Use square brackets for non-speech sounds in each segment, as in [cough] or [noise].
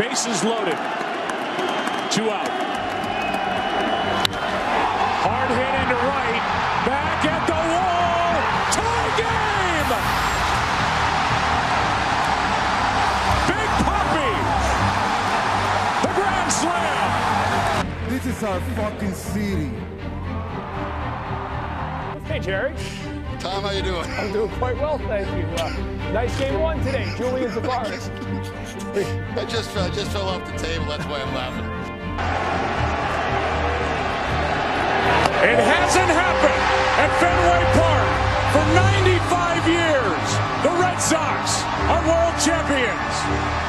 Bases loaded. Two out. Hard hit into right. Back at the wall. Tie game. Big Poppy. The grand slam. This is our fucking city. Hey, Jerry. Tom, how you doing? I'm doing quite well, thank you. Uh, nice game one today, Julian Tavares. [laughs] I just I just fell off the table. That's why I'm laughing. It hasn't happened at Fenway Park for 95 years. The Red Sox are world champions.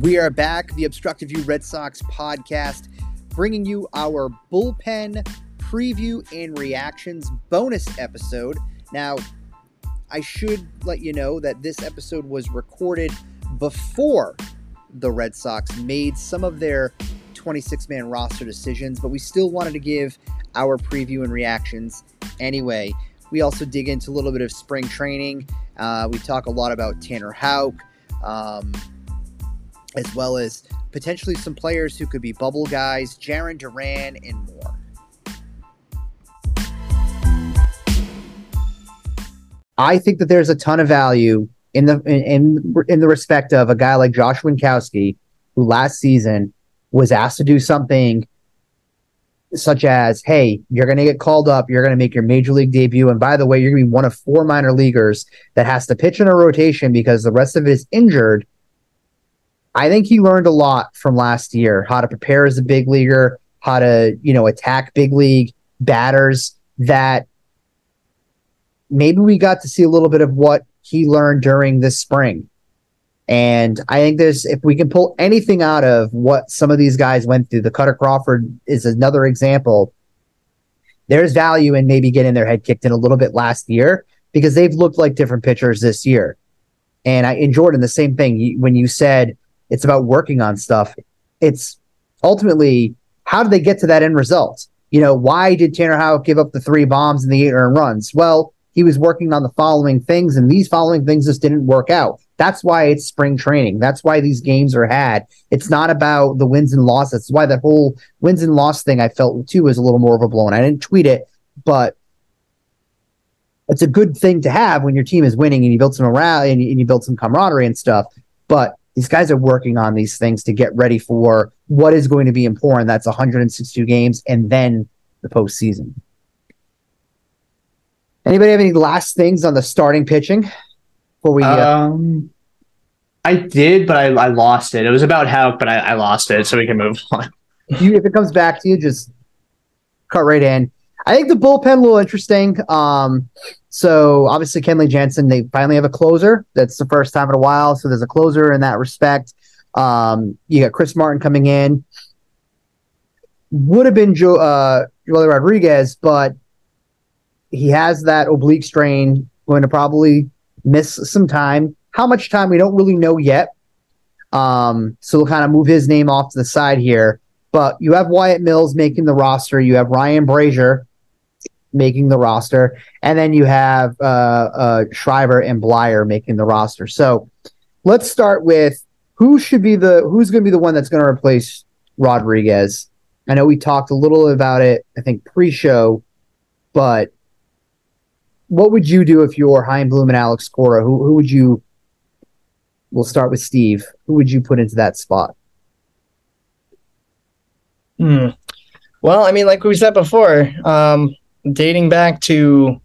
We are back, the Obstructed View Red Sox podcast, bringing you our bullpen preview and reactions bonus episode. Now, I should let you know that this episode was recorded before the Red Sox made some of their 26 man roster decisions, but we still wanted to give our preview and reactions anyway. We also dig into a little bit of spring training. Uh, we talk a lot about Tanner Houck. Um, as well as potentially some players who could be bubble guys, Jarren Duran, and more. I think that there's a ton of value in the in in the respect of a guy like Josh Winckowski, who last season was asked to do something such as, "Hey, you're going to get called up. You're going to make your major league debut, and by the way, you're going to be one of four minor leaguers that has to pitch in a rotation because the rest of it is injured." I think he learned a lot from last year, how to prepare as a big leaguer, how to, you know, attack big league batters that maybe we got to see a little bit of what he learned during this spring. And I think there's if we can pull anything out of what some of these guys went through, the Kutter Crawford is another example. There's value in maybe getting their head kicked in a little bit last year because they've looked like different pitchers this year. And I in Jordan, the same thing. When you said it's about working on stuff. It's ultimately how did they get to that end result? You know, why did Tanner Houck give up the three bombs and the eight earned runs? Well, he was working on the following things, and these following things just didn't work out. That's why it's spring training. That's why these games are had. It's not about the wins and losses. That's why that whole wins and loss thing I felt too was a little more of a blow. And I didn't tweet it, but it's a good thing to have when your team is winning and you build some morale and you, and you build some camaraderie and stuff. But these guys are working on these things to get ready for what is going to be important. That's 162 games and then the postseason. Anybody have any last things on the starting pitching before we? Uh... Um, I did, but I, I lost it. It was about Houck, but I, I lost it, so we can move on. [laughs] you, if it comes back to you, just cut right in. I think the bullpen a little interesting. Um, so obviously Kenley Jansen, they finally have a closer. That's the first time in a while. So there's a closer in that respect. Um, you got Chris Martin coming in. Would have been Joe uh, Joely Rodriguez, but he has that oblique strain. Going to probably miss some time. How much time we don't really know yet. Um, so we'll kind of move his name off to the side here. But you have Wyatt Mills making the roster. You have Ryan Brasier making the roster, and then you have uh, uh, Schreiber and Bleier making the roster. So let's start with who should be the who's going to be the one that's going to replace Rodriguez. I know we talked a little about it, I think pre-show, but what would you do if you're Chaim Bloom and Alex Cora? Who who would you? We'll start with Steve. Who would you put into that spot? Hmm. Well, I mean, like we said before, um, dating back to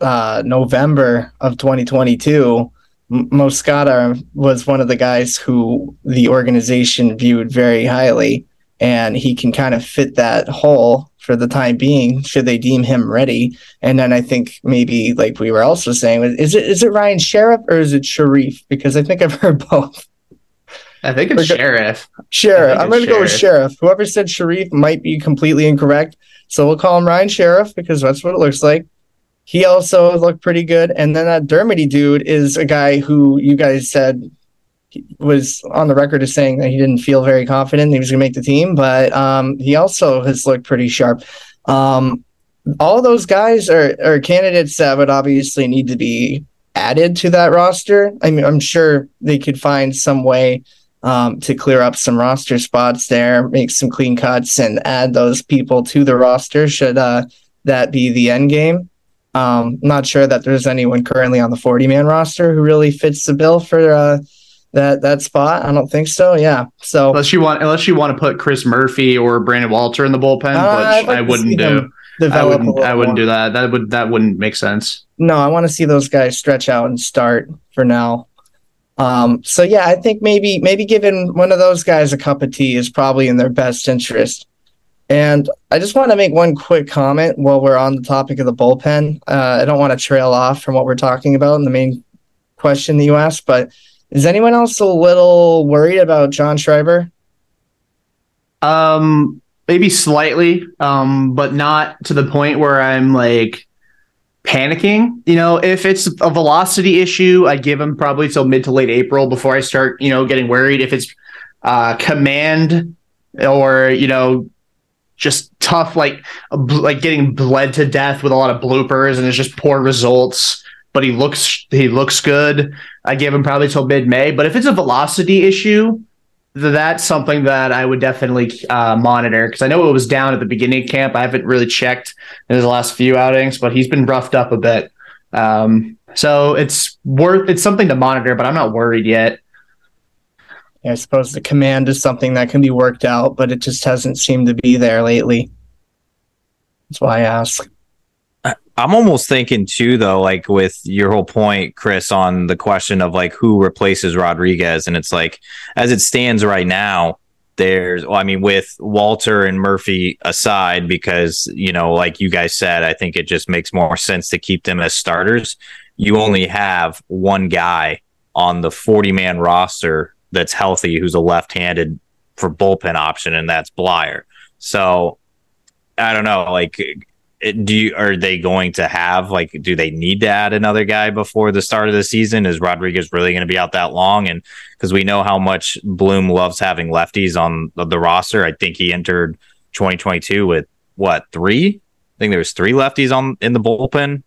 uh, November of 2022, M- Mosqueda was one of the guys who the organization viewed very highly, and he can kind of fit that hole for the time being, should they deem him ready. And then I think maybe, like we were also saying, is it is it Ryan Sherriff or is it Sharif? Because I think I've heard [laughs] both. I think it's Sherriff. Sherriff. I'm going to go with Sherriff. Whoever said Sharif might be completely incorrect. So we'll call him Ryan Sherriff because that's what it looks like. He also looked pretty good. And then that Dermody dude is a guy who you guys said was on the record as saying that he didn't feel very confident he was going to make the team, but um, he also has looked pretty sharp. Um, all those guys are, are candidates that would obviously need to be added to that roster. I mean, I'm sure they could find some way um, to clear up some roster spots there, make some clean cuts, and add those people to the roster. Should uh, that be the end game? Um, not sure that there's anyone currently on the 40 man roster who really fits the bill for uh, that that spot. I don't think so. Yeah. So unless you want unless you want to put Chris Murphy or Brandon Walter in the bullpen, Uh, which like I wouldn't do. I wouldn't. I wouldn't more. do that. That would that wouldn't make sense. No, I want to see those guys stretch out and start for now. Um, so yeah, I think maybe maybe giving one of those guys a cup of tea is probably in their best interest. And I just want to make one quick comment while we're on the topic of the bullpen. Uh, I don't want to trail off from what we're talking about in the main question that you asked, but is anyone else a little worried about John Schreiber? Um, maybe slightly, um, but not to the point where I'm like panicking. You know, if it's a velocity issue, I give him probably till mid to late April before I start, you know, getting worried. If it's uh, command or you know, just tough, like like getting bled to death with a lot of bloopers and it's just poor results. But he looks he looks good. I give him probably till mid May. But if it's a velocity issue, that's something that I would definitely uh, monitor because I know it was down at the beginning of camp. I haven't really checked in his last few outings, but he's been roughed up a bit. Um, so it's worth it's something to monitor, but I'm not worried yet. I suppose the command is something that can be worked out, but it just hasn't seemed to be there lately. That's why I ask. I'm almost thinking too, though, like with your whole point, Chris, on the question of like who replaces Rodriguez, and it's like as it stands right now, there's, well, I mean, with Walter and Murphy aside, because you know, like you guys said, I think it just makes more sense to keep them as starters. You only have one guy on the 40 man roster that's healthy who's a left-handed for bullpen option, and that's Bleier. So I don't know, like do you are they going to have like do they need to add another guy before the start of the season? Is rodriguez really going to be out that long? And because we know how much bloom loves having lefties on the, the roster. I think he entered 2022 with what three? I think there was three lefties on in the bullpen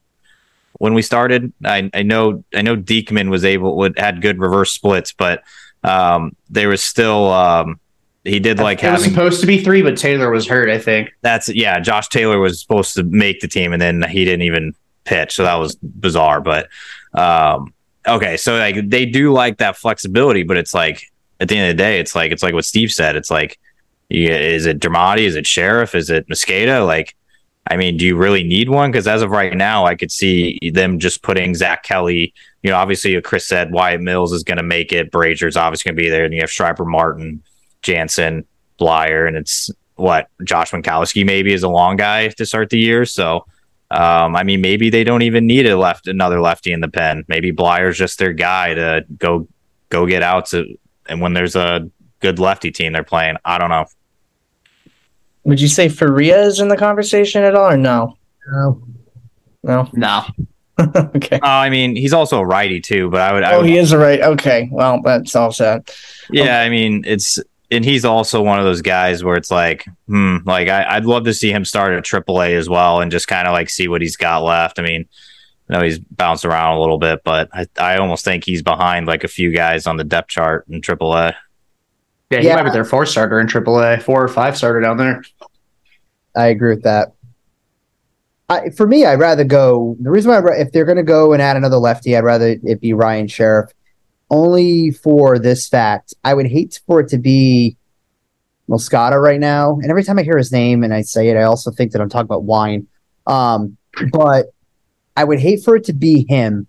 when we started. I, I know i know Diekman was able would had good reverse splits but um there was still um he did like it was supposed to be three, but Taylor was hurt. I think. that's yeah. Josh Taylor was supposed to make the team, and then he didn't even pitch, so that was bizarre. But um, okay, so like they do like that flexibility, but it's like at the end of the day, it's like it's like what Steve said. It's like, yeah, is it Dramati? Is it Sherriff? Is it Mosqueda? Like, I mean, do you really need one? Because as of right now, I could see them just putting Zach Kelly. You know, obviously, Chris said Wyatt Mills is going to make it. Brasier's obviously going to be there, and you have Schreiber Martin, Jansen, Bleier, and it's what Josh Winckowski maybe is a long guy to start the year. So, um, I mean, maybe they don't even need a left another lefty in the pen. Maybe Bleier's just their guy to go go get outs, and when there's a good lefty team they're playing, I don't know. Would you say Faria is in the conversation at all, or no? No. No. No, [laughs] okay. Uh, I mean, he's also a righty too, but I would, I Oh, would he is a right. Okay. Well, that's all set. Yeah, I mean, it's and he's also one of those guys where it's like, hmm, like I, I'd love to see him start at AAA as well and just kind of like see what he's got left. I mean, I know he's bounced around a little bit, but I, I almost think he's behind like a few guys on the depth chart in AAA. yeah, he Yeah. might be their four starter in AAA, four or five starter down there. I agree with that. I, for me, I'd rather go. The reason why, I, if they're going to go and add another lefty, I'd rather it be Ryan Sherriff. Only for this fact, I would hate for it to be Mosqueda right now. And every time I hear his name and I say it, I also think that I'm talking about wine. Um, but I would hate for it to be him.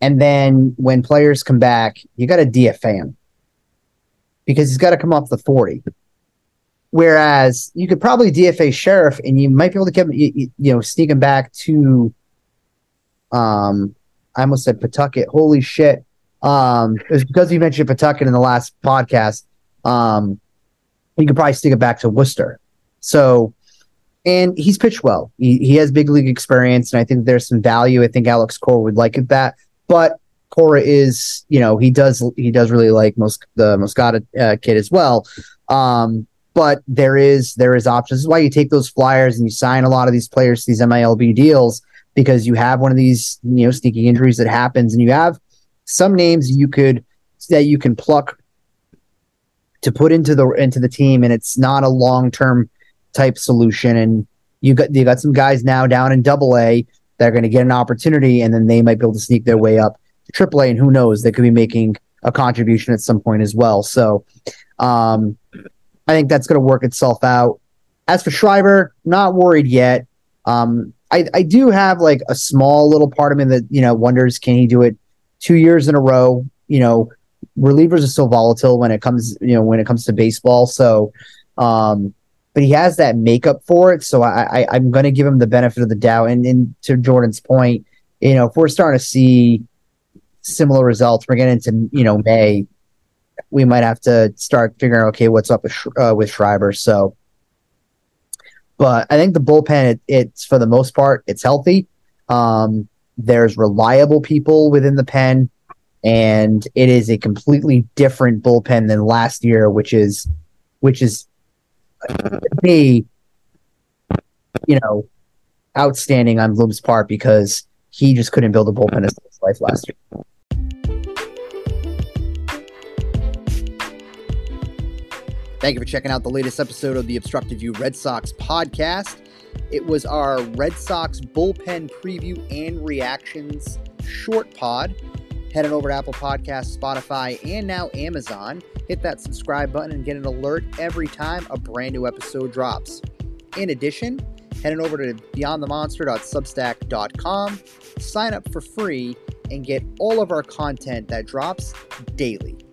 And then when players come back, you got to DFA him because he's got to come off the 40. Whereas you could probably DFA Sherriff and you might be able to get you, you- know sneak him back to um I almost said Pawtucket. Holy shit. Um because you mentioned Pawtucket in the last podcast. Um you could probably stick it back to Worcester. So and he's pitched well. He, he has big league experience, and I think there's some value. I think Alex Cora would like that, but Cora is, you know, he does he does really like most the Mosqueda uh, kid as well. Um, but there is there is options. This is why you take those flyers and you sign a lot of these players to these MILB deals because you have one of these you know sneaky injuries that happens, and you have some names you could that you can pluck to put into the into the team, and it's not a long term type solution. And you got you got some guys now down in Double A that are going to get an opportunity, and then they might be able to sneak their way up to Triple A, and who knows, they could be making a contribution at some point as well. So, um, I think that's going to work itself out. As for Schreiber, not worried yet. Um, I, I do have like a small little part of me that you know wonders can he do it two years in a row? You know, relievers are so volatile when it comes you know when it comes to baseball. So, um, but he has that makeup for it. So I, I I'm going to give him the benefit of the doubt. And, and to Jordan's point, you know, if we're starting to see similar results, we're getting into you know May, we might have to start figuring out okay what's up with uh, with Schreiber. So, but I think the bullpen it, it's for the most part it's healthy. Um, there's reliable people within the pen, and it is a completely different bullpen than last year, which is which is me, you know, outstanding on Bloom's part because he just couldn't build a bullpen as his life last year. Thank you for checking out the latest episode of the Obstructed View Red Sox podcast. It was our Red Sox bullpen preview and reactions short pod. Head on over to Apple Podcasts, Spotify, and now Amazon. Hit that subscribe button and get an alert every time a brand new episode drops. In addition, head on over to beyondthemonster.substack.com, sign up for free, and get all of our content that drops daily.